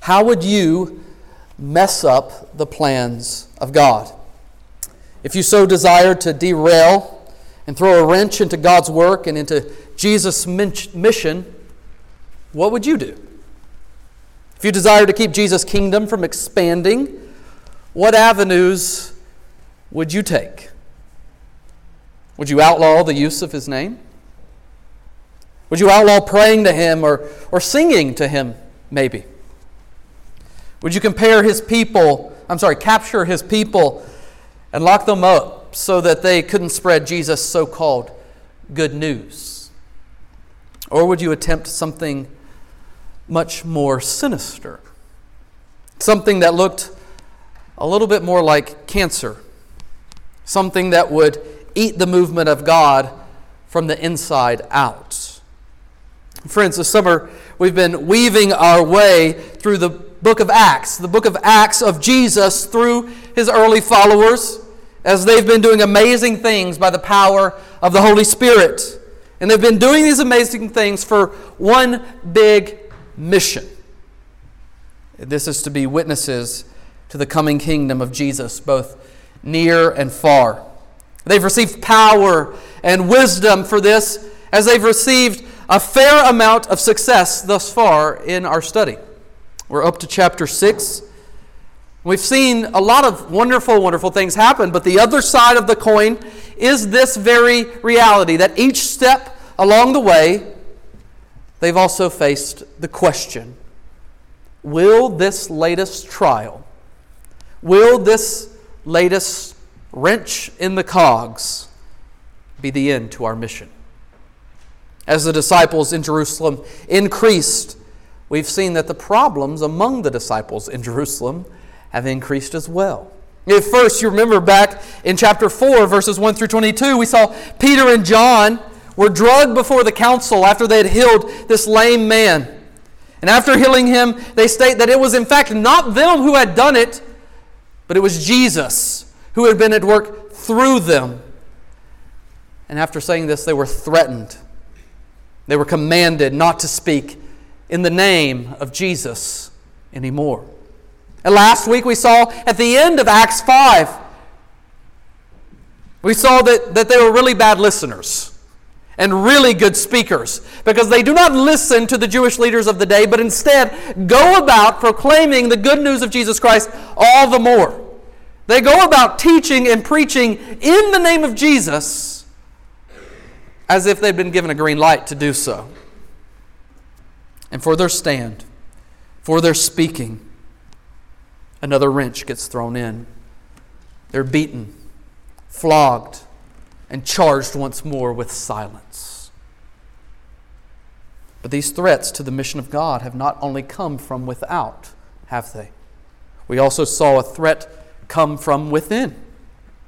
How would you mess up the plans of God? If you so desire to derail and throw a wrench into God's work and into Jesus' mission, what would you do? If you desire to keep Jesus' kingdom from expanding, what avenues would you take? Would you outlaw the use of his name? Would you outlaw praying to him or, or singing to him, maybe? Would you compare his people, I'm sorry, capture his people and lock them up so that they couldn't spread Jesus' so called good news? Or would you attempt something much more sinister? Something that looked a little bit more like cancer, something that would eat the movement of God from the inside out. Friends, this summer we've been weaving our way through the book of Acts, the book of Acts of Jesus through his early followers as they've been doing amazing things by the power of the Holy Spirit. And they've been doing these amazing things for one big mission. This is to be witnesses to the coming kingdom of Jesus, both near and far. They've received power and wisdom for this as they've received a fair amount of success thus far in our study. We're up to chapter 6. We've seen a lot of wonderful, wonderful things happen, but the other side of the coin is this very reality that each step along the way, they've also faced the question Will this latest trial, will this latest wrench in the cogs be the end to our mission? As the disciples in Jerusalem increased, we've seen that the problems among the disciples in Jerusalem have increased as well. At first, you remember back in chapter 4, verses 1 through 22, we saw Peter and John were drugged before the council after they had healed this lame man. And after healing him, they state that it was in fact not them who had done it, but it was Jesus who had been at work through them. And after saying this, they were threatened. They were commanded not to speak in the name of Jesus anymore. And last week we saw at the end of Acts 5, we saw that, that they were really bad listeners and really good speakers because they do not listen to the Jewish leaders of the day, but instead go about proclaiming the good news of Jesus Christ all the more. They go about teaching and preaching in the name of Jesus as if they'd been given a green light to do so. And for their stand, for their speaking, another wrench gets thrown in. They're beaten, flogged, and charged once more with silence. But these threats to the mission of God have not only come from without, have they? We also saw a threat come from within.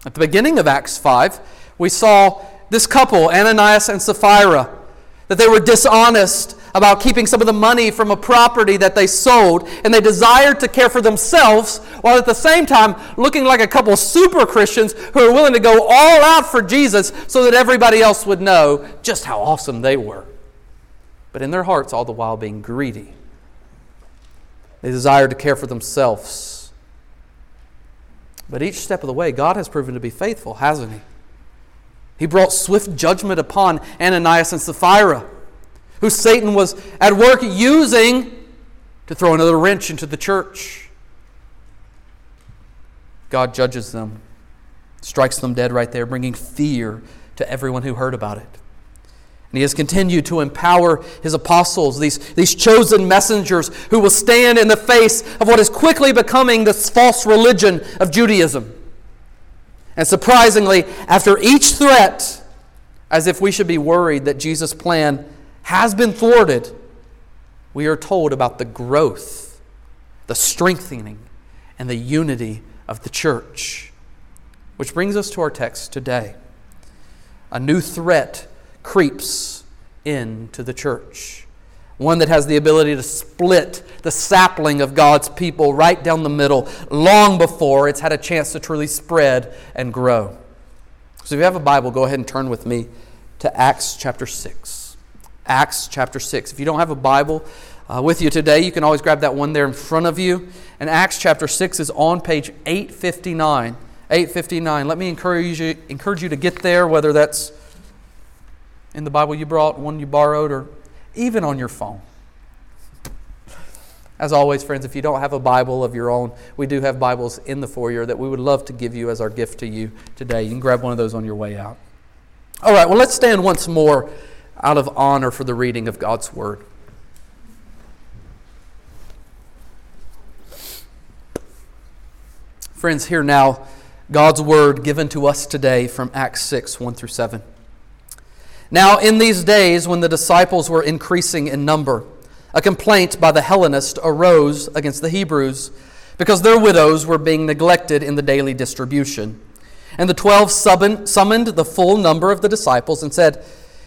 At the beginning of Acts 5, we saw this couple, Ananias and Sapphira, that they were dishonest about keeping some of the money from a property that they sold, and they desired to care for themselves while at the same time looking like a couple super Christians who are willing to go all out for Jesus so that everybody else would know just how awesome they were. But in their hearts, all the while being greedy. They desired to care for themselves. But each step of the way, God has proven to be faithful, hasn't He? He brought swift judgment upon Ananias and Sapphira who Satan was at work using to throw another wrench into the church. God judges them, strikes them dead right there, bringing fear to everyone who heard about it. And he has continued to empower his apostles, these, these chosen messengers who will stand in the face of what is quickly becoming this false religion of Judaism. And surprisingly, after each threat, as if we should be worried that Jesus' plan has been thwarted, we are told about the growth, the strengthening, and the unity of the church. Which brings us to our text today. A new threat creeps into the church. One that has the ability to split the sapling of God's people right down the middle long before it's had a chance to truly spread and grow. So if you have a Bible, go ahead and turn with me to Acts chapter 6. Acts chapter 6. If you don't have a Bible, uh, with you today, you can always grab that one there in front of you. And Acts chapter 6 is on page 859. 859. Let me encourage you, encourage you to get there, whether that's in the Bible you brought, one you borrowed, or even on your phone. As always, friends, if you don't have a Bible of your own, we do have Bibles in the foyer that we would love to give you as our gift to you today. You can grab one of those on your way out. All right, well, let's stand once more out of honor for the reading of God's Word. Friends, hear now God's Word given to us today from Acts 6 1 through 7. Now, in these days, when the disciples were increasing in number, a complaint by the Hellenists arose against the Hebrews because their widows were being neglected in the daily distribution. And the twelve summoned the full number of the disciples and said,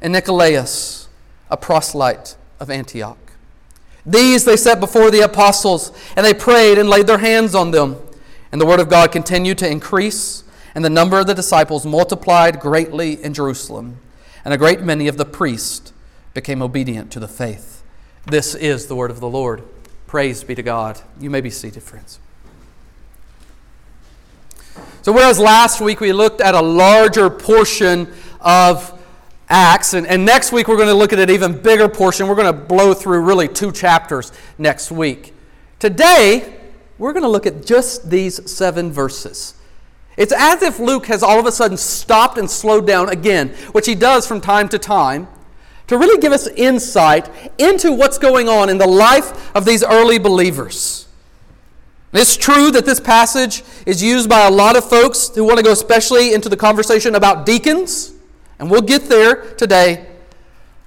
and Nicolaus, a proselyte of Antioch. These they set before the apostles, and they prayed and laid their hands on them. And the word of God continued to increase, and the number of the disciples multiplied greatly in Jerusalem and a great many of the priests became obedient to the faith. This is the word of the Lord. Praise be to God. You may be seated, friends. So, whereas last week we looked at a larger portion of Acts, and, and next week we're going to look at an even bigger portion. We're going to blow through really two chapters next week. Today, we're going to look at just these seven verses. It's as if Luke has all of a sudden stopped and slowed down again, which he does from time to time, to really give us insight into what's going on in the life of these early believers. It's true that this passage is used by a lot of folks who want to go especially into the conversation about deacons, and we'll get there today.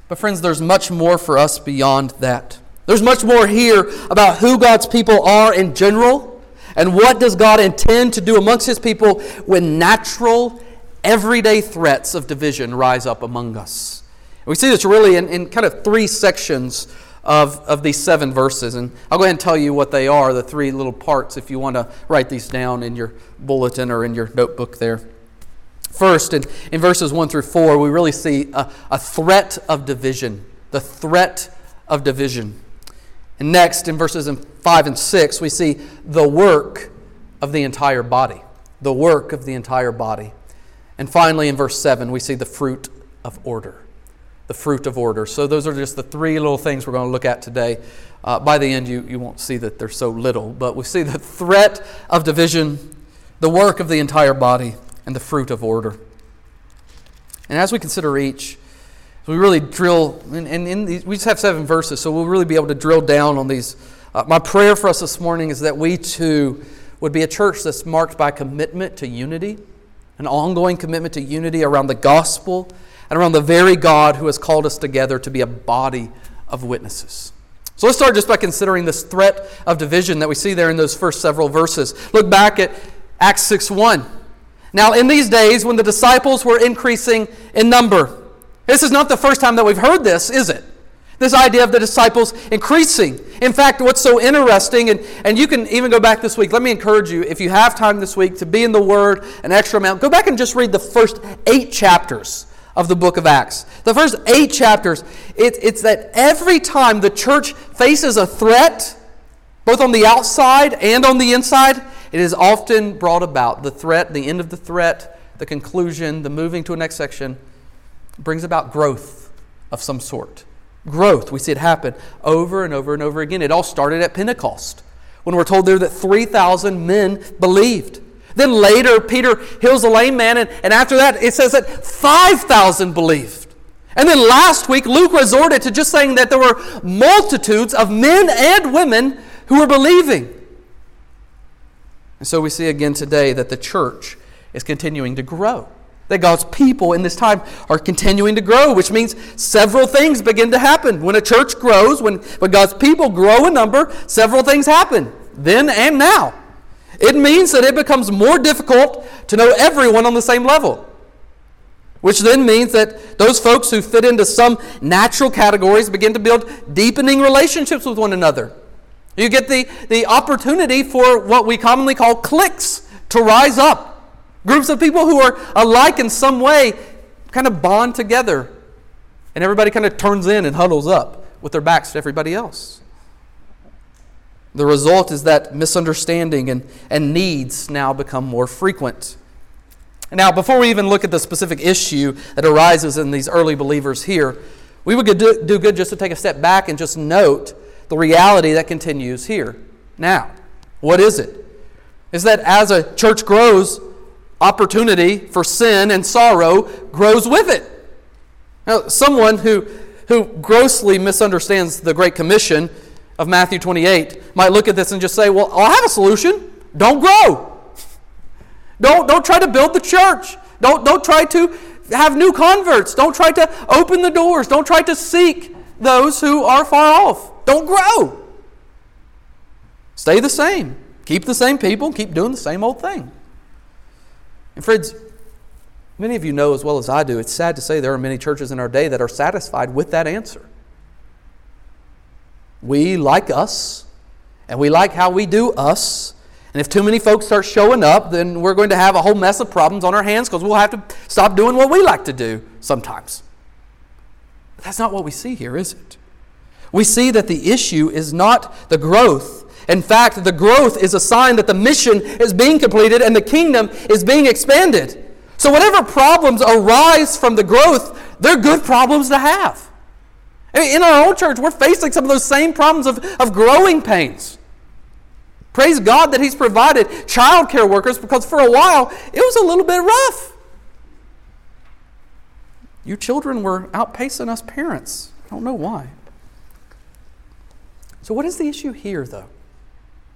But, friends, there's much more for us beyond that. There's much more here about who God's people are in general and what does God intend to do amongst his people when natural, everyday threats of division rise up among us? And we see this really in, in kind of three sections of, of these seven verses. And I'll go ahead and tell you what they are, the three little parts, if you want to write these down in your bulletin or in your notebook there. First, in, in verses 1 through 4, we really see a, a threat of division. The threat of division. And next, in verses 5 and 6, we see the work of the entire body. The work of the entire body. And finally, in verse 7, we see the fruit of order. The fruit of order. So, those are just the three little things we're going to look at today. Uh, by the end, you, you won't see that they're so little, but we see the threat of division, the work of the entire body, and the fruit of order. And as we consider each, we really drill, and, and these, we just have seven verses, so we'll really be able to drill down on these. Uh, my prayer for us this morning is that we too would be a church that's marked by commitment to unity, an ongoing commitment to unity around the gospel and around the very God who has called us together to be a body of witnesses. So let's start just by considering this threat of division that we see there in those first several verses. Look back at Acts 6 1. Now, in these days, when the disciples were increasing in number, this is not the first time that we've heard this, is it? This idea of the disciples increasing. In fact, what's so interesting, and, and you can even go back this week, let me encourage you, if you have time this week to be in the Word an extra amount, go back and just read the first eight chapters of the book of Acts. The first eight chapters, it, it's that every time the church faces a threat, both on the outside and on the inside, it is often brought about. The threat, the end of the threat, the conclusion, the moving to a next section brings about growth of some sort. Growth. We see it happen over and over and over again. It all started at Pentecost when we're told there that 3,000 men believed. Then later, Peter heals a lame man, and, and after that, it says that 5,000 believed. And then last week, Luke resorted to just saying that there were multitudes of men and women who were believing. And so we see again today that the church is continuing to grow. that God's people in this time are continuing to grow, which means several things begin to happen. When a church grows, when, when God's people grow in number, several things happen, then and now. It means that it becomes more difficult to know everyone on the same level. Which then means that those folks who fit into some natural categories begin to build deepening relationships with one another. You get the, the opportunity for what we commonly call cliques to rise up. Groups of people who are alike in some way kind of bond together. And everybody kind of turns in and huddles up with their backs to everybody else. The result is that misunderstanding and, and needs now become more frequent. Now, before we even look at the specific issue that arises in these early believers here, we would do, do good just to take a step back and just note the reality that continues here. Now, what is it? Is that as a church grows, opportunity for sin and sorrow grows with it. Now, someone who, who grossly misunderstands the Great Commission of Matthew 28 might look at this and just say, Well, I'll have a solution. Don't grow. Don't, don't try to build the church. Don't, don't try to have new converts. Don't try to open the doors. Don't try to seek those who are far off. Don't grow. Stay the same. Keep the same people. Keep doing the same old thing. And, friends, many of you know as well as I do, it's sad to say there are many churches in our day that are satisfied with that answer. We like us, and we like how we do us. And if too many folks start showing up, then we're going to have a whole mess of problems on our hands because we'll have to stop doing what we like to do sometimes. But that's not what we see here, is it? We see that the issue is not the growth in fact, the growth is a sign that the mission is being completed and the kingdom is being expanded. So, whatever problems arise from the growth, they're good problems to have. In our own church, we're facing some of those same problems of, of growing pains. Praise God that He's provided childcare workers because for a while it was a little bit rough. You children were outpacing us parents. I don't know why. So, what is the issue here, though?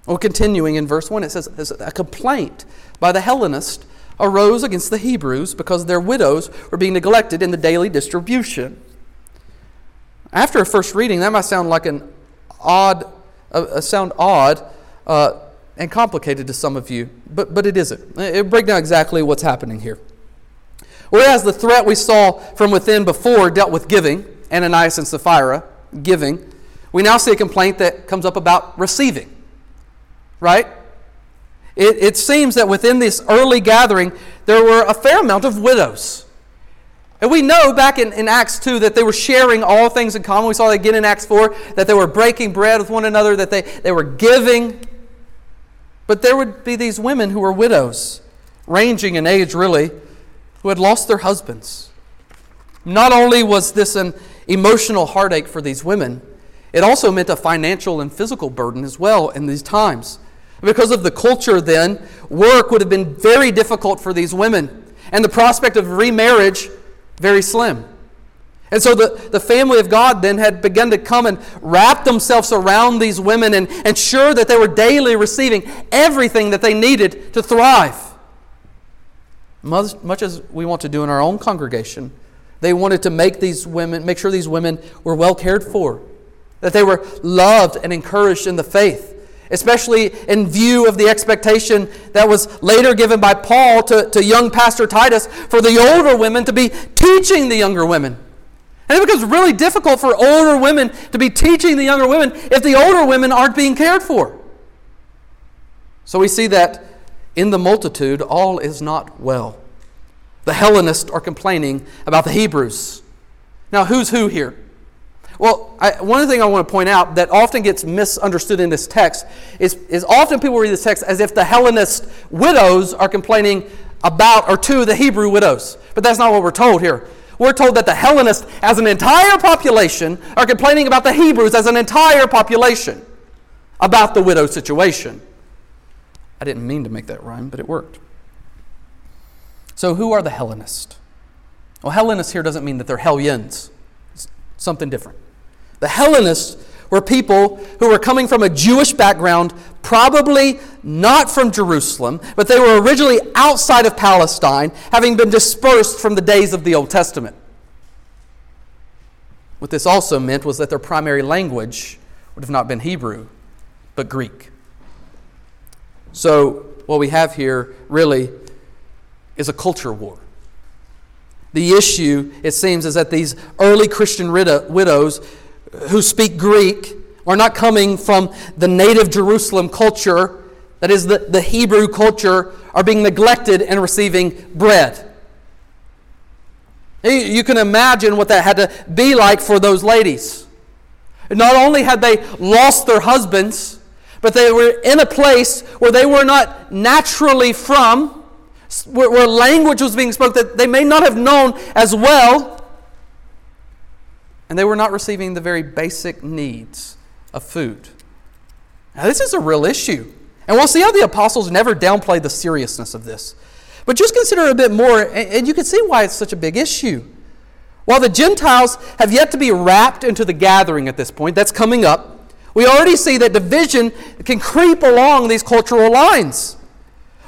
Well, continuing in verse 1, it says, A complaint by the Hellenists arose against the Hebrews because their widows were being neglected in the daily distribution. After a first reading, that might sound like an odd, uh, sound odd uh, and complicated to some of you, but, but it isn't. It break down exactly what's happening here. Whereas the threat we saw from within before dealt with giving, Ananias and Sapphira, giving, we now see a complaint that comes up about receiving right? It, it seems that within this early gathering, there were a fair amount of widows. And we know back in, in Acts 2 that they were sharing all things in common. We saw that again in Acts 4 that they were breaking bread with one another, that they, they were giving. But there would be these women who were widows, ranging in age really, who had lost their husbands. Not only was this an emotional heartache for these women, it also meant a financial and physical burden as well in these times. Because of the culture then, work would have been very difficult for these women, and the prospect of remarriage very slim. And so the, the family of God then had begun to come and wrap themselves around these women and ensure that they were daily receiving everything that they needed to thrive. Much, much as we want to do in our own congregation, they wanted to make these women, make sure these women were well cared for, that they were loved and encouraged in the faith especially in view of the expectation that was later given by Paul to, to young Pastor Titus for the older women to be teaching the younger women. And it becomes really difficult for older women to be teaching the younger women if the older women aren't being cared for. So we see that in the multitude, all is not well. The Hellenists are complaining about the Hebrews. Now, who's who here? Well, I, one thing I want to point out that often gets misunderstood in this text is, is often people read this text as if the Hellenist widows are complaining about or to the Hebrew widows. But that's not what we're told here. We're told that the Hellenists, as an entire population, are complaining about the Hebrews as an entire population about the widow situation. I didn't mean to make that rhyme, but it worked. So, who are the Hellenists? Well, Hellenists here doesn't mean that they're Hellions, it's something different. The Hellenists were people who were coming from a Jewish background, probably not from Jerusalem, but they were originally outside of Palestine, having been dispersed from the days of the Old Testament. What this also meant was that their primary language would have not been Hebrew, but Greek. So, what we have here really is a culture war. The issue, it seems, is that these early Christian widows who speak Greek are not coming from the native Jerusalem culture, that is, the, the Hebrew culture, are being neglected and receiving bread. You can imagine what that had to be like for those ladies. Not only had they lost their husbands, but they were in a place where they were not naturally from, where, where language was being spoken that they may not have known as well, and they were not receiving the very basic needs of food. Now, this is a real issue. And we'll see how the apostles never downplay the seriousness of this. But just consider a bit more, and you can see why it's such a big issue. While the Gentiles have yet to be wrapped into the gathering at this point, that's coming up. We already see that division can creep along these cultural lines.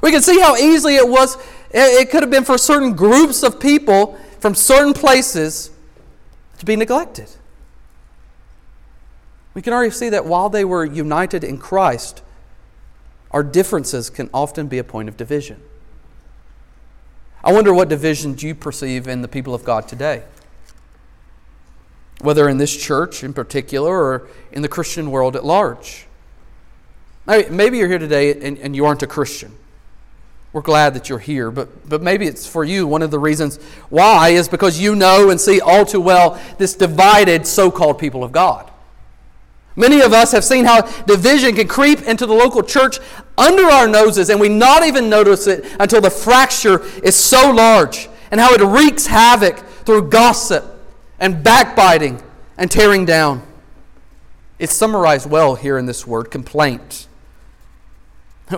We can see how easily it was, it could have been for certain groups of people from certain places to be neglected. We can already see that while they were united in Christ, our differences can often be a point of division. I wonder what divisions you perceive in the people of God today whether in this church in particular or in the Christian world at large. Maybe you're here today and, and you aren't a Christian. We're glad that you're here, but, but maybe it's for you. One of the reasons why is because you know and see all too well this divided so called people of God. Many of us have seen how division can creep into the local church under our noses, and we not even notice it until the fracture is so large, and how it wreaks havoc through gossip and backbiting and tearing down. It's summarized well here in this word complaint.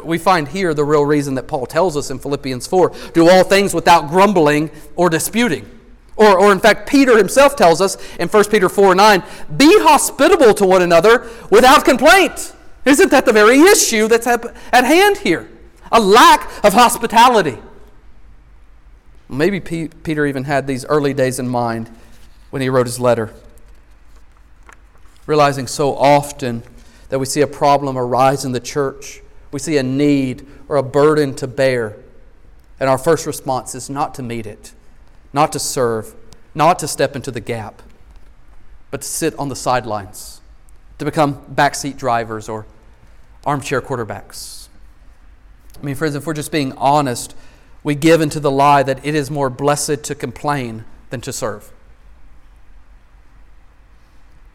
We find here the real reason that Paul tells us in Philippians 4 do all things without grumbling or disputing. Or, or in fact, Peter himself tells us in 1 Peter 4 9, be hospitable to one another without complaint. Isn't that the very issue that's at hand here? A lack of hospitality. Maybe Peter even had these early days in mind when he wrote his letter. Realizing so often that we see a problem arise in the church, we see a need or a burden to bear, and our first response is not to meet it, not to serve, not to step into the gap, but to sit on the sidelines, to become backseat drivers or armchair quarterbacks. I mean, friends, if we're just being honest, we give into the lie that it is more blessed to complain than to serve.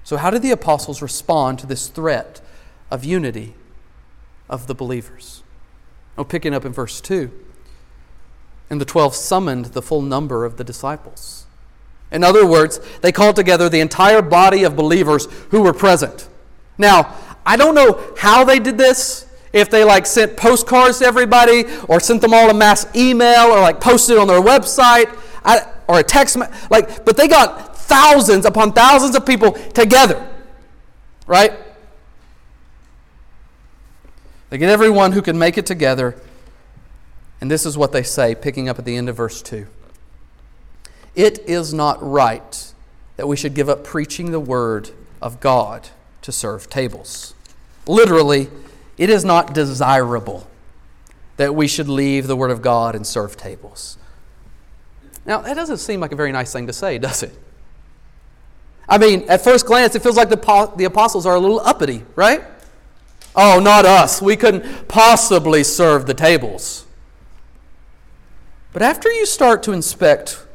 So, how did the apostles respond to this threat of unity of the believers? Oh, picking up in verse 2. And the twelve summoned the full number of the disciples. In other words, they called together the entire body of believers who were present. Now, I don't know how they did this, if they like sent postcards to everybody or sent them all a mass email or like posted on their website I, or a text like but they got thousands upon thousands of people together. Right? They get everyone who can make it together. And this is what they say, picking up at the end of verse 2. It is not right that we should give up preaching the word of God to serve tables. Literally, it is not desirable that we should leave the word of God and serve tables. Now, that doesn't seem like a very nice thing to say, does it? I mean, at first glance, it feels like the, the apostles are a little uppity, right? Oh, not us. We couldn't possibly serve the tables. But after you start to inspect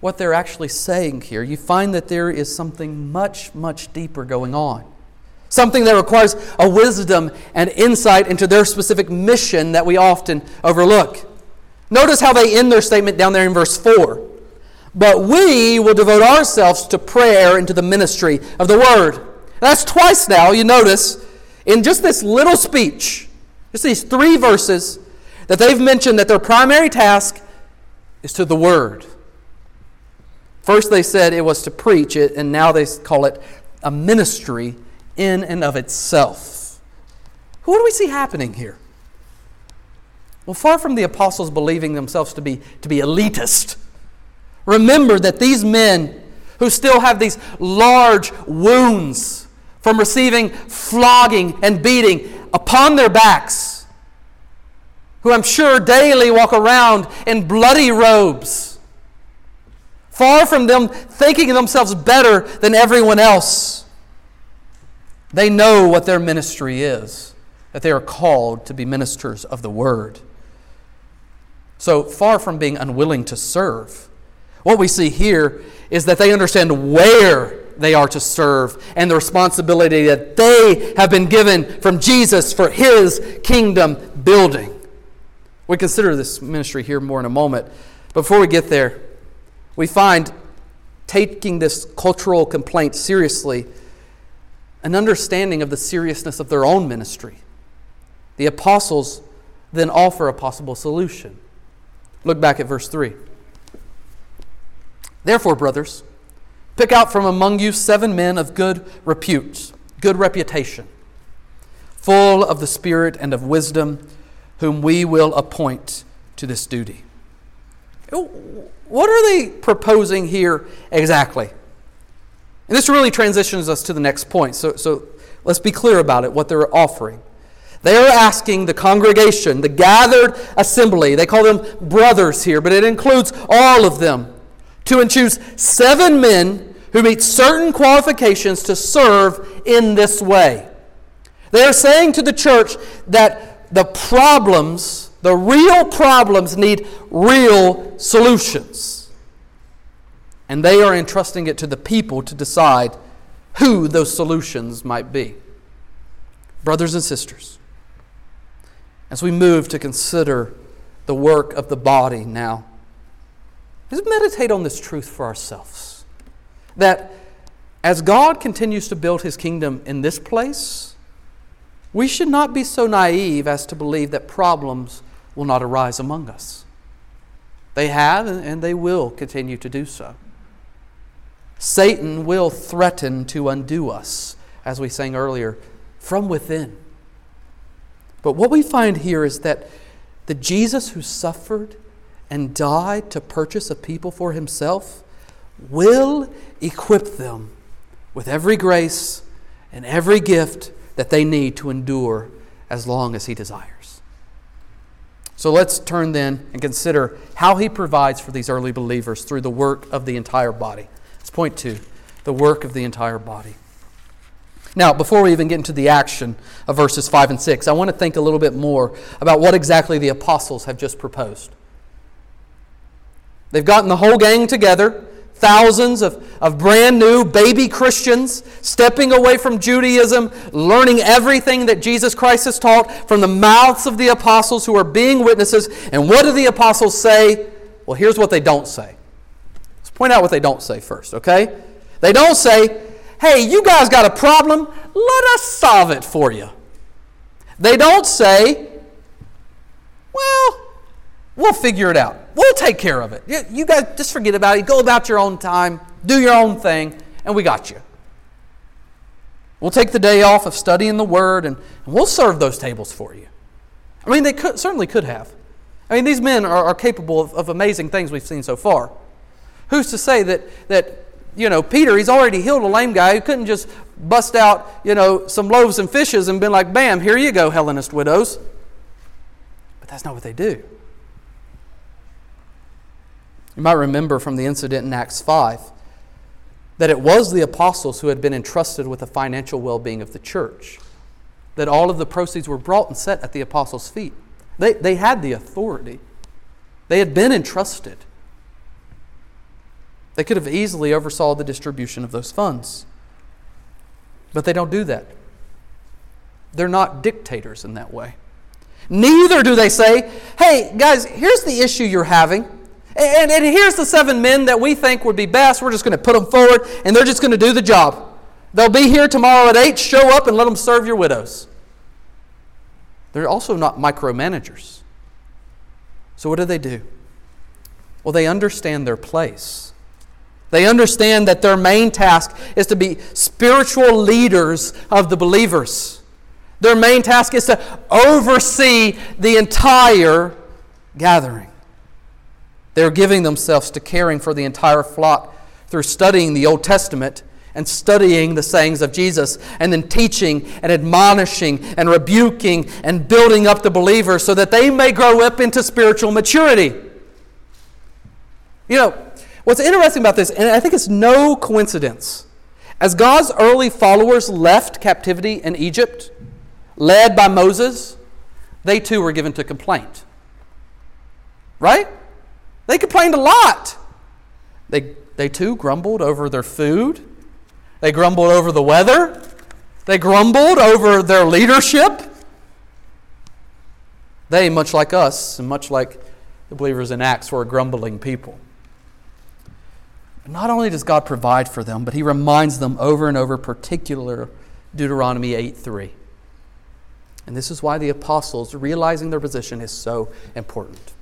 what they're actually saying here, you find that there is something much, much deeper going on. Something that requires a wisdom and insight into their specific mission that we often overlook. Notice how they end their statement down there in verse 4. But we will devote ourselves to prayer and to the ministry of the word. That's twice now, you notice, in just this little speech, just these three verses, that they've mentioned that their primary task is to the word. First, they said it was to preach it, and now they call it a ministry in and of itself. What do we see happening here? Well, far from the apostles believing themselves to be, to be elitist, remember that these men who still have these large wounds from receiving flogging and beating upon their backs, who I'm sure daily walk around in bloody robes, far from them thinking themselves better than everyone else, they know what their ministry is, that they are called to be ministers of the word. So far from being unwilling to serve, what we see here is that they understand where they are to serve and the responsibility that they have been given from Jesus for his kingdom building. We consider this ministry here more in a moment. Before we get there, we find taking this cultural complaint seriously an understanding of the seriousness of their own ministry. The apostles then offer a possible solution. Look back at verse 3. Therefore, brothers, pick out from among you seven men of good repute, good reputation, full of the Spirit and of wisdom, whom we will appoint to this duty. What are they proposing here exactly? And this really transitions us to the next point. So, so let's be clear about it, what they're offering. They are asking the congregation, the gathered assembly, they call them brothers here, but it includes all of them, to choose seven men who meet certain qualifications to serve in this way. They are saying to the church that the problems, the real problems, need real solutions. And they are entrusting it to the people to decide who those solutions might be. Brothers and sisters, as we move to consider the work of the body now, let's meditate on this truth for ourselves. That as God continues to build his kingdom in this place, we should not be so naive as to believe that problems will not arise among us. They have and they will continue to do so. Satan will threaten to undo us, as we sang earlier, from within. But what we find here is that the Jesus who suffered and died to purchase a people for himself will equip them with every grace and every gift that they need to endure as long as he desires. So let's turn then and consider how he provides for these early believers through the work of the entire body. Let's point to the work of the entire body. Now, before we even get into the action of verses 5 and 6, I want to think a little bit more about what exactly the apostles have just proposed. They've gotten the whole gang together, thousands of, of brand new baby Christians stepping away from Judaism, learning everything that Jesus Christ has taught from the mouths of the apostles who are being witnesses. And what do the apostles say? Well, here's what they don't say. Let's point out what they don't say first, okay? They don't say, hey, you guys got a problem, let us solve it for you. They don't say, well, we'll figure it out. We'll take care of it. You guys just forget about it. Go about your own time, do your own thing, and we got you. We'll take the day off of studying the Word and, we'll serve those tables for you. I mean, they could, certainly could have. I mean, these men are, are capable of, of amazing things we've seen so far. Who's to say that, that you know, Peter, he's already healed a lame guy. He couldn't just bust out, you know, some loaves and fishes and been like, bam, here you go, Hellenist widows. But that's not what they do. You might remember from the incident in Acts 5 that it was the apostles who had been entrusted with the financial well being of the church, that all of the proceeds were brought and set at the apostles' feet. They, they had the authority, they had been entrusted. They could have easily oversaw the distribution of those funds. But they don't do that. They're not dictators in that way. Neither do they say, hey, guys, here's the issue you're having. And, and here's the seven men that we think would be best. We're just going to put them forward, and they're just going to do the job. They'll be here tomorrow at 8. Show up and let them serve your widows. They're also not micromanagers. So, what do they do? Well, they understand their place. They understand that their main task is to be spiritual leaders of the believers. Their main task is to oversee the entire gathering. They're giving themselves to caring for the entire flock through studying the Old Testament and studying the sayings of Jesus, and then teaching and admonishing and rebuking and building up the believers so that they may grow up into spiritual maturity. You know, what's interesting about this, and I think it's no coincidence, as God's early followers left captivity in Egypt, led by Moses, they too were given to complaint. Right? They complained a lot. They, they too grumbled over their food. They grumbled over the weather. They grumbled over their leadership. They, much like us, and much like the believers in Acts, were a grumbling people. But not only does God provide for them, but He reminds them over and over, particular Deuteronomy 8 3. And this is why the apostles, realizing their position, is so important.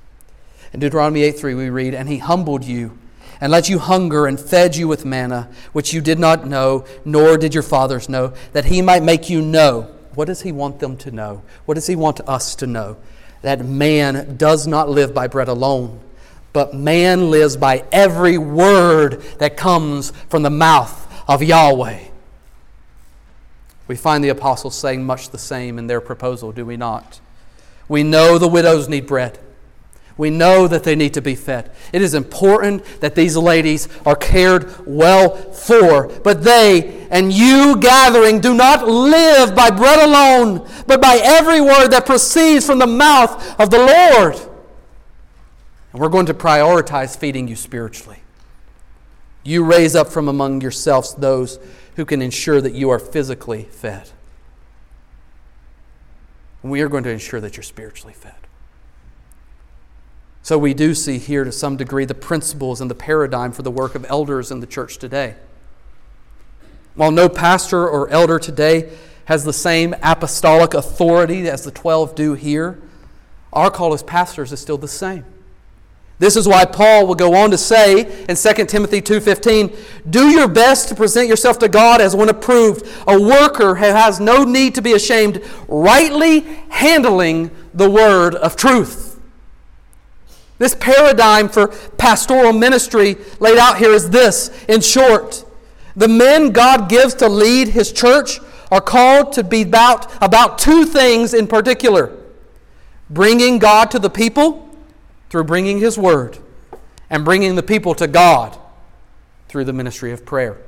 In Deuteronomy 8 3, we read, And he humbled you and let you hunger and fed you with manna, which you did not know, nor did your fathers know, that he might make you know. What does he want them to know? What does he want us to know? That man does not live by bread alone, but man lives by every word that comes from the mouth of Yahweh. We find the apostles saying much the same in their proposal, do we not? We know the widows need bread. We know that they need to be fed. It is important that these ladies are cared well for. But they and you gathering do not live by bread alone, but by every word that proceeds from the mouth of the Lord. And we're going to prioritize feeding you spiritually. You raise up from among yourselves those who can ensure that you are physically fed. We are going to ensure that you're spiritually fed. So we do see here to some degree the principles and the paradigm for the work of elders in the church today. While no pastor or elder today has the same apostolic authority as the 12 do here, our call as pastors is still the same. This is why Paul will go on to say in 2 Timothy 2:15, "Do your best to present yourself to God as one approved, a worker who has no need to be ashamed, rightly handling the word of truth." This paradigm for pastoral ministry laid out here is this in short, the men God gives to lead his church are called to be about, about two things in particular bringing God to the people through bringing His Word and bringing the people to God through the ministry of prayer.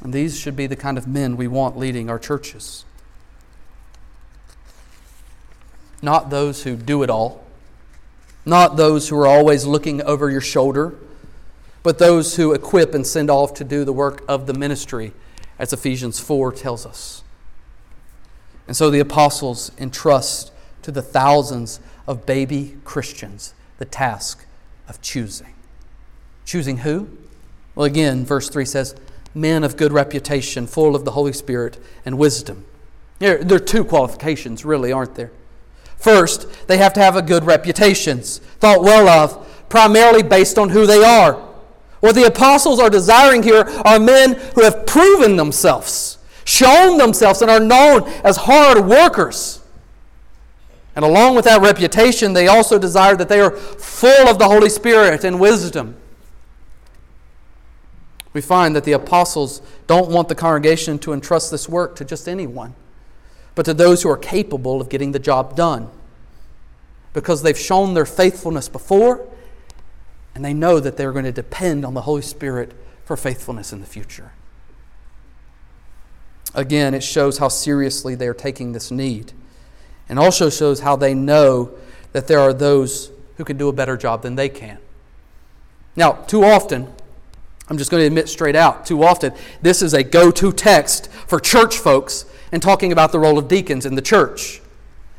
And these should be the kind of men we want leading our churches. Not those who do it all, not those who are always looking over your shoulder, but those who equip and send off to do the work of the ministry, as Ephesians 4 tells us. And so the apostles entrust to the thousands of baby Christians the task of choosing. Choosing who? Well, again, verse 3 says, men of good reputation, full of the Holy Spirit and wisdom. There, there are two qualifications, really, aren't there? First, they have to have a good reputation, thought well of, primarily based on who they are. What the apostles are desiring here are men who have proven themselves, shown themselves, and are known as hard workers. And along with that reputation, they also desire that they are full of the Holy Spirit and wisdom. We find that the apostles don't want the congregation to entrust this work to just anyone, but to those who are capable of getting the job done. Because they've shown their faithfulness before, and they know that they're going to depend on the Holy Spirit for faithfulness in the future. Again, it shows how seriously they are taking this need and also shows how they know that there are those who can do a better job than they can. Now, too often, I'm just going to admit straight out, too often, this is a go to text for church folks and talking about the role of deacons in the church.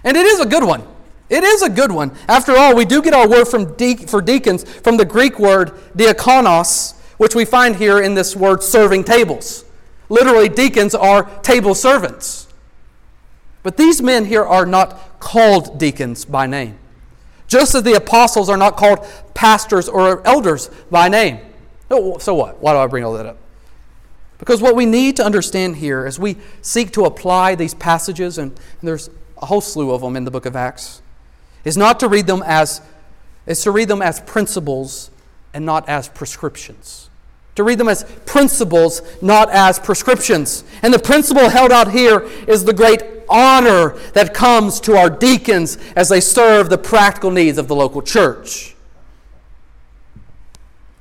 And it is a good one. It is a good one. After all, we do get our word from de- for deacons from the Greek word diakonos, which we find here in this word serving tables. Literally, deacons are table servants. But these men here are not called deacons by name. Just as the apostles are not called pastors or elders by name. Oh, so what? Why do I bring all that up? Because what we need to understand here as we seek to apply these passages, and there's a whole slew of them in the book of Acts, is not to read them as is to read them as principles and not as prescriptions. To read them as principles, not as prescriptions. And the principle held out here is the great honor that comes to our deacons as they serve the practical needs of the local church.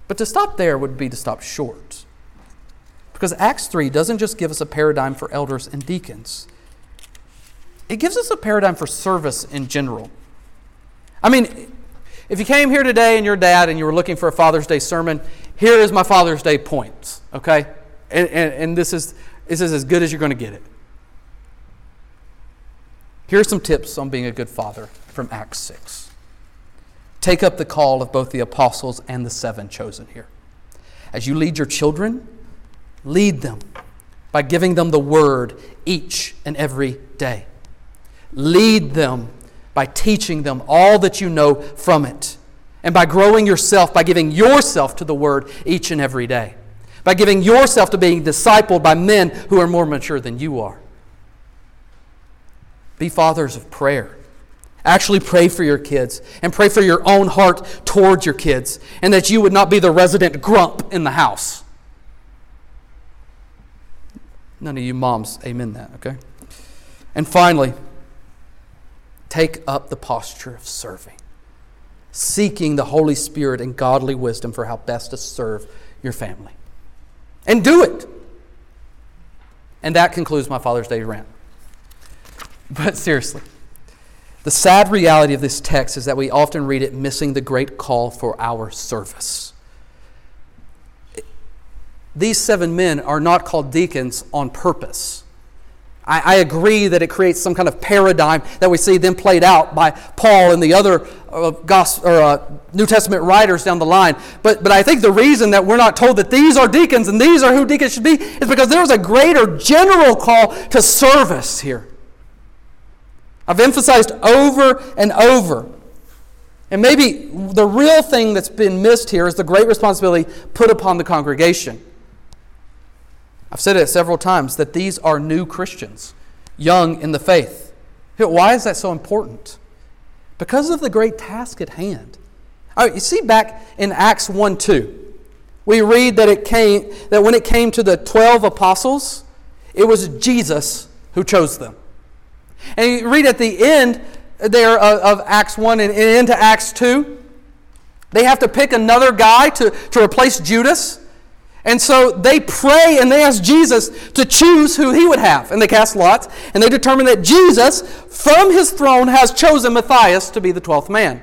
But to stop there would be to stop short. Because Acts 3 doesn't just give us a paradigm for elders and deacons, it gives us a paradigm for service in general. I mean, if you came here today and your dad and you were looking for a Father's Day sermon, here is my Father's Day points, okay? And, and, and this, is, this is as good as you're going to get it. Here are some tips on being a good father from Acts 6. Take up the call of both the apostles and the seven chosen here. As you lead your children, lead them by giving them the word each and every day. Lead them by teaching them all that you know from it, and by growing yourself, by giving yourself to the word each and every day, by giving yourself to being discipled by men who are more mature than you are. Be fathers of prayer. Actually, pray for your kids and pray for your own heart towards your kids, and that you would not be the resident grump in the house. None of you moms, amen that, okay? And finally, take up the posture of serving, seeking the Holy Spirit and godly wisdom for how best to serve your family. And do it. And that concludes my Father's Day rant. But seriously, the sad reality of this text is that we often read it missing the great call for our service. These seven men are not called deacons on purpose. I, I agree that it creates some kind of paradigm that we see then played out by Paul and the other uh, gospel, or, uh, New Testament writers down the line. But, but I think the reason that we're not told that these are deacons and these are who deacons should be is because there is a greater general call to service here. I've emphasized over and over. And maybe the real thing that's been missed here is the great responsibility put upon the congregation. I've said it several times that these are new Christians, young in the faith. Why is that so important? Because of the great task at hand. Right, you see back in Acts 1 2, we read that it came that when it came to the 12 apostles, it was Jesus who chose them. And you read at the end there of, Acts 1 and into Acts 2, they have to pick another guy to, to replace Judas. And so they pray and they ask Jesus to choose who he would have. And they cast lots, and they determine that Jesus, from his throne, has chosen Matthias to be the 12th man.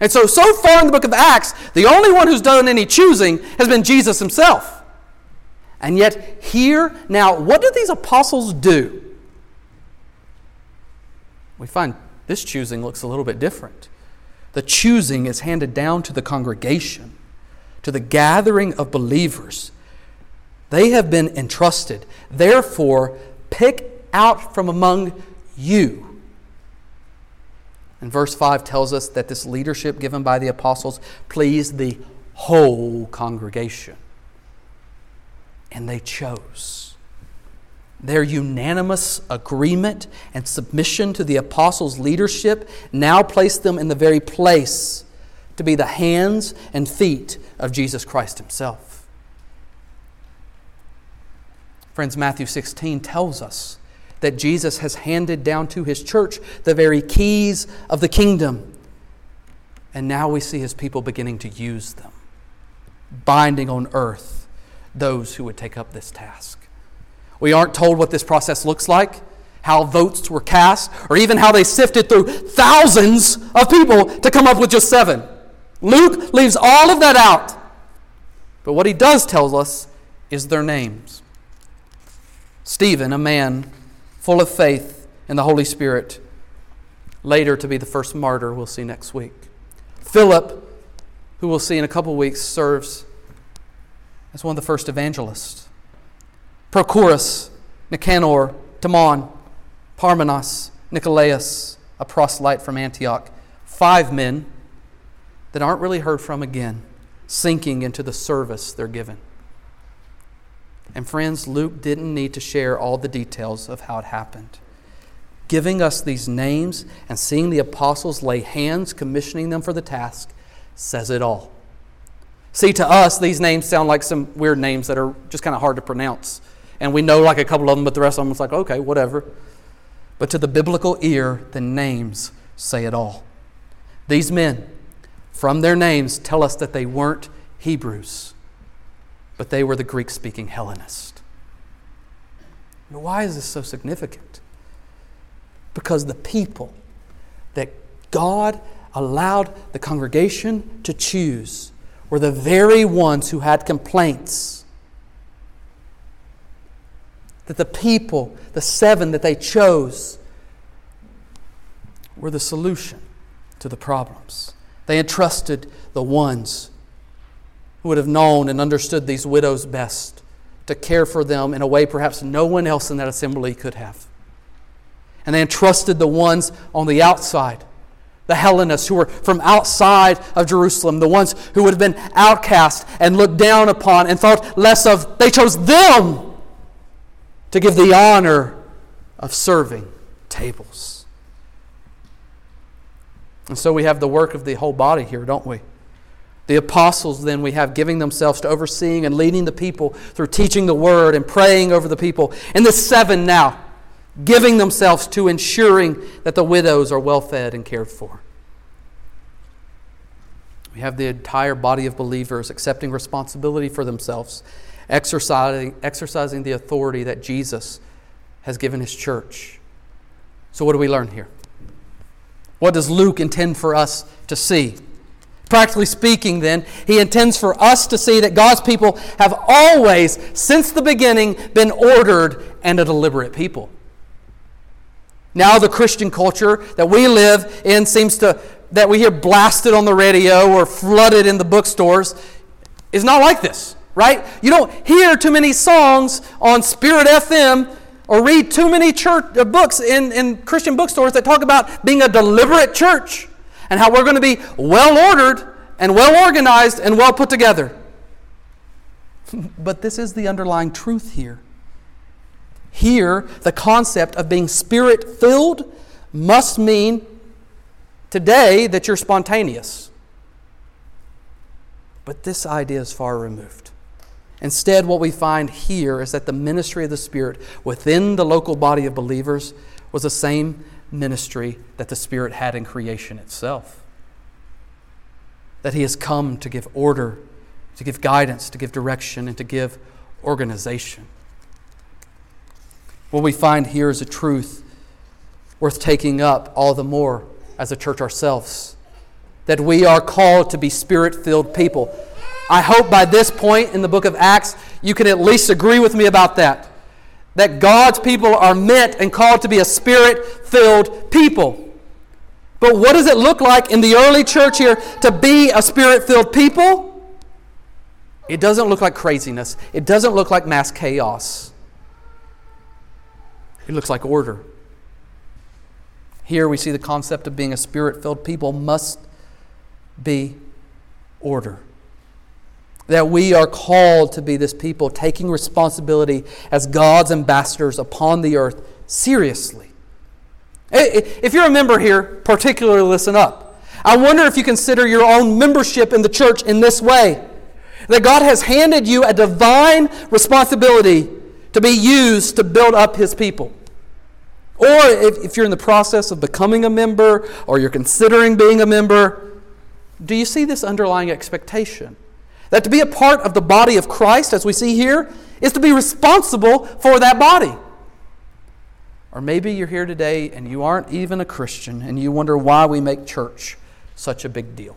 And so, so far in the book of Acts, the only one who's done any choosing has been Jesus himself. And yet, here, now, what do these apostles do? we find this choosing looks a little bit different. The choosing is handed down to the congregation, to the gathering of believers. They have been entrusted. Therefore, pick out from among you. And verse 5 tells us that this leadership given by the apostles pleased the whole congregation. And they chose. Their unanimous agreement and submission to the apostles' leadership now placed them in the very place to be the hands and feet of Jesus Christ Himself. Friends, Matthew 16 tells us that Jesus has handed down to His church the very keys of the kingdom. And now we see His people beginning to use them, binding on earth those who would take up this task. We aren't told what this process looks like, how votes were cast, or even how they sifted through thousands of people to come up with just seven. Luke leaves all of that out. But what he does tell us is their names. Stephen, a man full of faith in the Holy Spirit, later to be the first martyr we'll see next week. Philip, who we'll see in a couple weeks, serves as one of the first evangelists. Prochorus, Nicanor, Timon, Parmenas, Nicolaus, a proselyte from Antioch, five men that aren't really heard from again, sinking into the service they're given. And friends, Luke didn't need to share all the details of how it happened. Giving us these names and seeing the apostles lay hands, commissioning them for the task, says it all. See, to us, these names sound like some weird names that are just kind of hard to pronounce. And we know like a couple of them, but the rest of them is like, okay, whatever. But to the biblical ear, the names say it all. These men, from their names, tell us that they weren't Hebrews, but they were the Greek speaking Hellenists. Now, why is this so significant? Because the people that God allowed the congregation to choose were the very ones who had complaints. That the people, the seven that they chose, were the solution to the problems. They entrusted the ones who would have known and understood these widows best to care for them in a way perhaps no one else in that assembly could have. And they entrusted the ones on the outside the Hellenists who were from outside of Jerusalem, the ones who would have been outcast and looked down upon and thought less of, they chose them to give the honor of serving tables. And so we have the work of the whole body here, don't we? The apostles, then, we have giving themselves to overseeing and leading the people through teaching the word and praying over the people. And the seven now giving themselves to ensuring that the widows are well fed and cared for. We have the entire body of believers accepting responsibility for themselves, exercising, exercising the authority that Jesus has given his church. So, what do we learn here? What does Luke intend for us to see? Practically speaking, then, he intends for us to see that God's people have always, since the beginning, been ordered and a deliberate people. Now, the Christian culture that we live in seems to, that we hear blasted on the radio or flooded in the bookstores, is not like this, right? You don't hear too many songs on Spirit FM or read too many church uh, books in, in Christian bookstores that talk about being a deliberate church and how we're going to be well ordered and well organized and well put together. but this is the underlying truth here. Here, the concept of being spirit filled must mean today that you're spontaneous. But this idea is far removed. Instead, what we find here is that the ministry of the Spirit within the local body of believers was the same ministry that the Spirit had in creation itself. That He has come to give order, to give guidance, to give direction, and to give organization. What we find here is a truth worth taking up all the more as a church ourselves that we are called to be spirit filled people. I hope by this point in the book of Acts, you can at least agree with me about that. That God's people are meant and called to be a spirit filled people. But what does it look like in the early church here to be a spirit filled people? It doesn't look like craziness, it doesn't look like mass chaos. It looks like order. Here we see the concept of being a spirit filled people must be order. That we are called to be this people taking responsibility as God's ambassadors upon the earth seriously. If you're a member here, particularly listen up. I wonder if you consider your own membership in the church in this way that God has handed you a divine responsibility to be used to build up His people. Or if, if you're in the process of becoming a member or you're considering being a member, do you see this underlying expectation? That to be a part of the body of Christ, as we see here, is to be responsible for that body. Or maybe you're here today and you aren't even a Christian and you wonder why we make church such a big deal.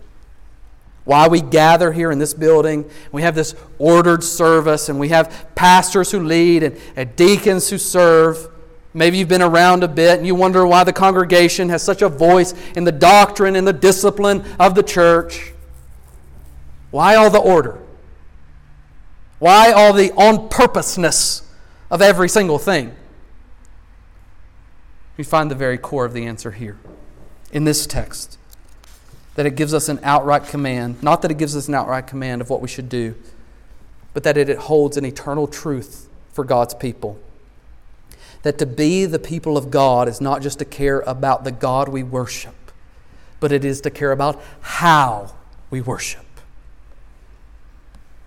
Why we gather here in this building, we have this ordered service, and we have pastors who lead and, and deacons who serve. Maybe you've been around a bit and you wonder why the congregation has such a voice in the doctrine and the discipline of the church. Why all the order? Why all the on purposeness of every single thing? We find the very core of the answer here in this text. that it gives us an outright command. Not that it gives us an outright command of what we should do, but that it holds an eternal truth for God's people. That to be the people of God is not just to care about the God we worship, but it is to care about how we worship.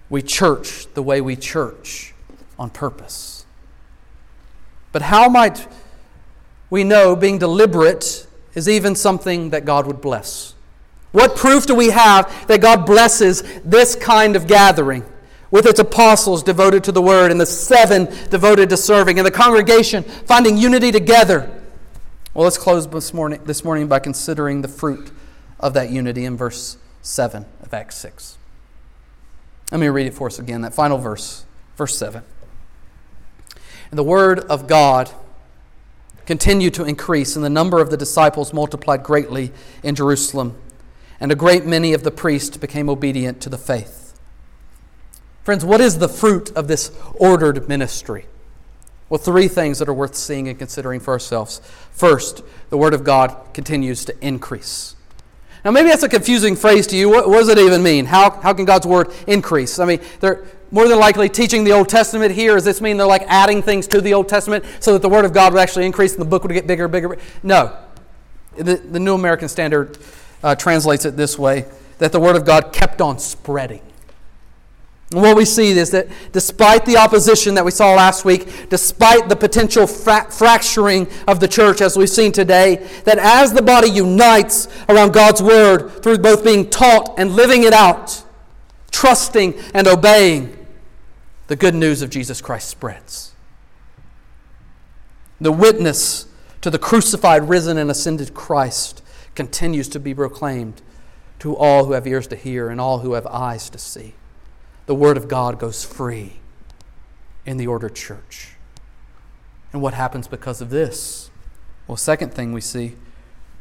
We church the way we church on purpose. But how might we know being deliberate is even something that God would bless? What proof do we have that God blesses this kind of gathering with its apostles devoted to the word and the seven devoted to serving and the congregation finding unity together? Well, let's close this morning, this morning by considering the fruit of that unity in verse 7 of Acts 6. Let me read it for us again, that final verse, verse 7. And the word of God continued to increase, and the number of the disciples multiplied greatly in Jerusalem, and a great many of the priests became obedient to the faith. Friends, what is the fruit of this ordered ministry? Well, three things that are worth seeing and considering for ourselves. First, the Word of God continues to increase. Now, maybe that's a confusing phrase to you. What, what, does it even mean? How, how can God's Word increase? I mean, they're more than likely teaching the Old Testament here. Does this mean they're like adding things to the Old Testament so that the Word of God would actually increase and the book would get bigger, and bigger? No. The, the New American Standard uh, translates it this way that the Word of God kept on spreading. And what we see is that despite the opposition that we saw last week, despite the potential fra- fracturing of the church as we've seen today, that as the body unites around God's word through both being taught and living it out, trusting and obeying, the good news of Jesus Christ spreads. The witness to the crucified, risen, and ascended Christ continues to be proclaimed to all who have ears to hear and all who have eyes to see the Word of God goes free in the ordered church. And what happens because of this? Well, second thing we see,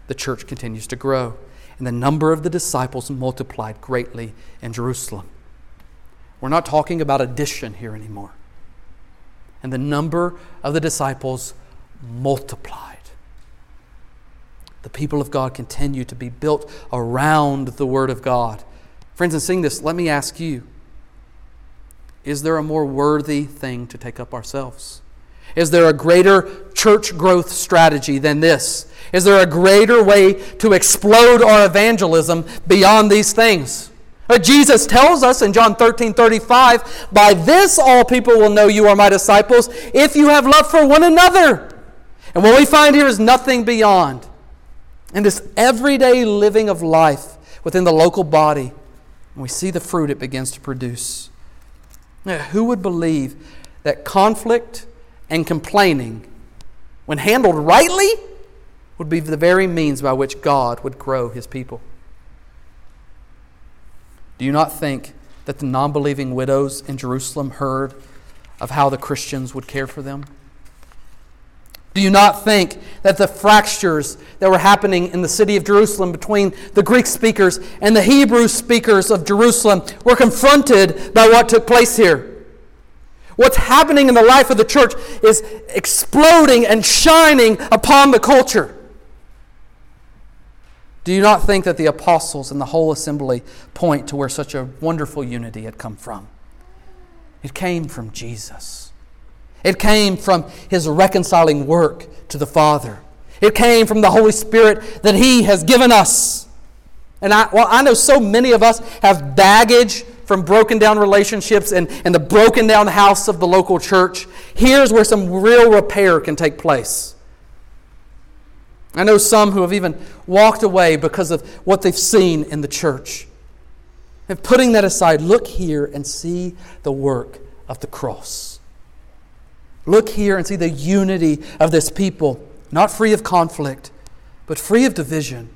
the church continues to grow. And the number of the disciples multiplied greatly in Jerusalem. We're not talking about addition here anymore. And the number of the disciples multiplied. The people of God continue to be built around the Word of God. Friends, in seeing this, let me ask you is there a more worthy thing to take up ourselves? Is there a greater church growth strategy than this? Is there a greater way to explode our evangelism beyond these things? Jesus tells us in John 13 35, by this all people will know you are my disciples if you have love for one another. And what we find here is nothing beyond. In this everyday living of life within the local body, we see the fruit it begins to produce. Now, who would believe that conflict and complaining, when handled rightly, would be the very means by which God would grow his people? Do you not think that the non believing widows in Jerusalem heard of how the Christians would care for them? Do you not think that the fractures that were happening in the city of Jerusalem between the Greek speakers and the Hebrew speakers of Jerusalem were confronted by what took place here? What's happening in the life of the church is exploding and shining upon the culture. Do you not think that the apostles and the whole assembly point to where such a wonderful unity had come from? It came from Jesus. It came from his reconciling work to the Father. It came from the Holy Spirit that he has given us. And I, well, I know so many of us have baggage from broken down relationships and, and the broken down house of the local church. Here's where some real repair can take place. I know some who have even walked away because of what they've seen in the church. And putting that aside, look here and see the work of the cross. Look here and see the unity of this people, not free of conflict, but free of division.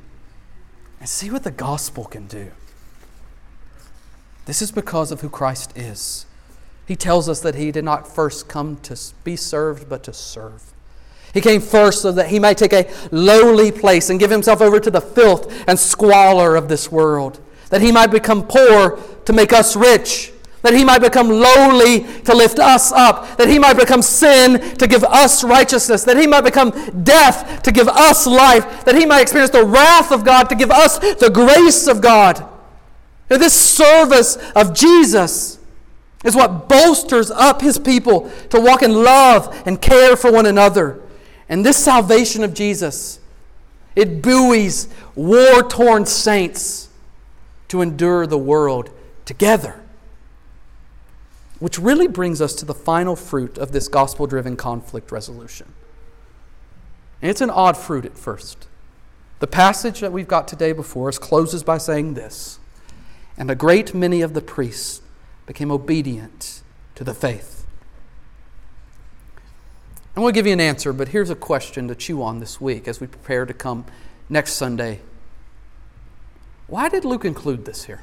And see what the gospel can do. This is because of who Christ is. He tells us that he did not first come to be served, but to serve. He came first so that he might take a lowly place and give himself over to the filth and squalor of this world, that he might become poor to make us rich that he might become lowly to lift us up, that he might become sin to give us righteousness, that he might become death to give us life, that he might experience the wrath of God to give us the grace of God. Now, this service of Jesus is what bolsters up his people to walk in love and care for one another. And this salvation of Jesus, it buoys war torn saints to endure the world together. Which really brings us to the final fruit of this gospel driven conflict resolution. And it's an odd fruit at first. The passage that we've got today before us closes by saying this And a great many of the priests became obedient to the faith. I want to give you an answer, but here's a question to chew on this week as we prepare to come next Sunday. Why did Luke include this here?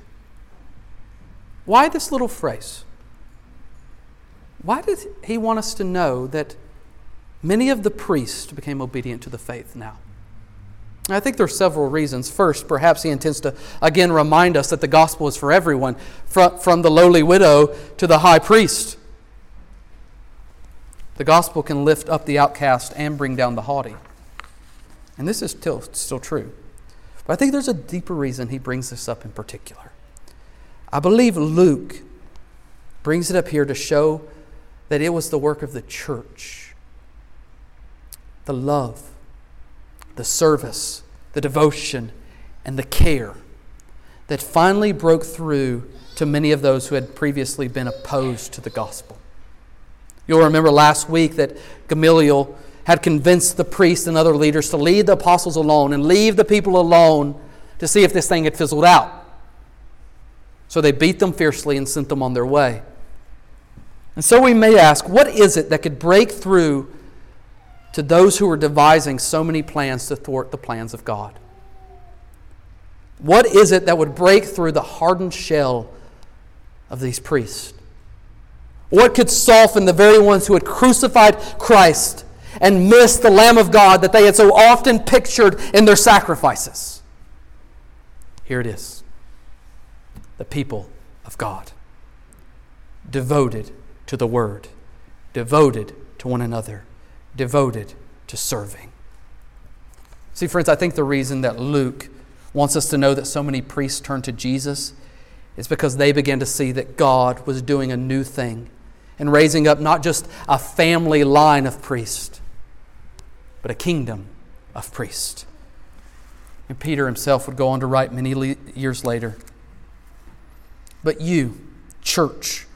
Why this little phrase? Why did he want us to know that many of the priests became obedient to the faith now? I think there are several reasons. First, perhaps he intends to again remind us that the gospel is for everyone, from, the lowly widow to the high priest. The gospel can lift up the outcast and bring down the haughty. And this is still, still true. But I think there's a deeper reason he brings this up in particular. I believe Luke brings it up here to show that it was the work of the church. The love, the service, the devotion, and the care that finally broke through to many of those who had previously been opposed to the gospel. You'll remember last week that Gamaliel had convinced the priests and other leaders to leave the apostles alone and leave the people alone to see if this thing had fizzled out. So they beat them fiercely and sent them on their way. And so we may ask, what is it that could break through to those who are devising so many plans to thwart the plans of God? What is it that would break through the hardened shell of these priests? What could soften the very ones who had crucified Christ and missed the Lamb of God that they had so often pictured in their sacrifices? Here it is the people of God, devoted to the Word, devoted to one another, devoted to serving. See, friends, I think the reason that Luke wants us to know that so many priests turned to Jesus is because they began to see that God was doing a new thing and raising up not just a family line of priests, but a kingdom of priests. And Peter himself would go on to write many le- years later. But you, church,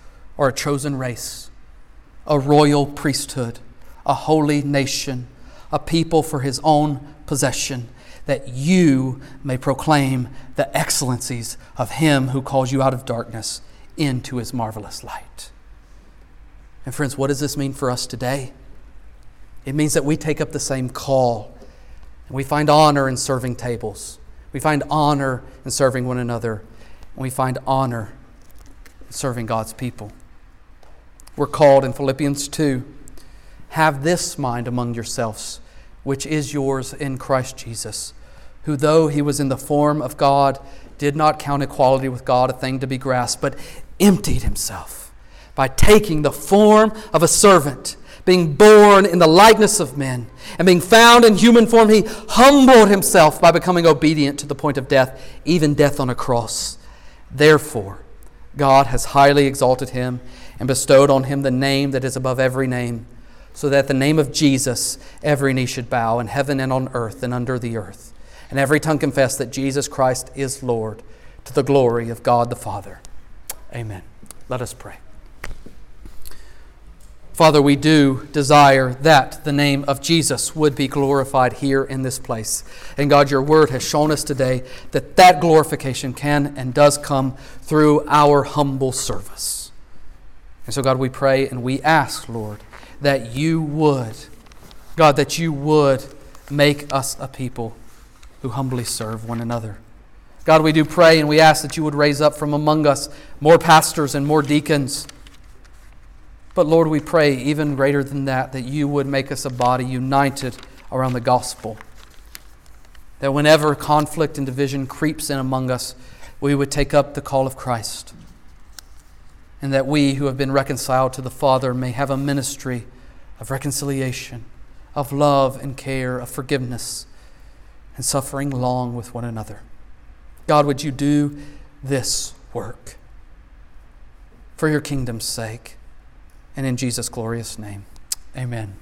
are a chosen race, a royal priesthood, a holy nation, a people for his own possession, that you may proclaim the excellencies of him who calls you out of darkness into his marvelous light. And, friends, what does this mean for us today? It means that we take up the same call and we find honor in serving tables. We find honor in serving one another. And we find honor in serving God's people. We're called in Philippians 2 have this mind among yourselves, which is yours in Christ Jesus, who, though he was in the form of God, did not count equality with God a thing to be grasped, but emptied himself by taking the form of a servant, being born in the likeness of men, and being found in human form, he humbled himself by becoming obedient to the point of death, even death on a cross. Therefore, God has highly exalted him and bestowed on him the name that is above every name, so that the name of Jesus every knee should bow in heaven and on earth and under the earth, and every tongue confess that Jesus Christ is Lord to the glory of God the Father. Amen. Let us pray. Father, we do desire that the name of Jesus would be glorified here in this place. And God, your word has shown us today that that glorification can and does come through our humble service. And so, God, we pray and we ask, Lord, that you would, God, that you would make us a people who humbly serve one another. God, we do pray and we ask that you would raise up from among us more pastors and more deacons. But Lord, we pray even greater than that, that you would make us a body united around the gospel. That whenever conflict and division creeps in among us, we would take up the call of Christ and that we who have been reconciled to the Father may have a ministry of reconciliation, of love and care, of forgiveness, and suffering long with one another. God, would you do this work for your kingdom's sake? And in Jesus' glorious name, amen.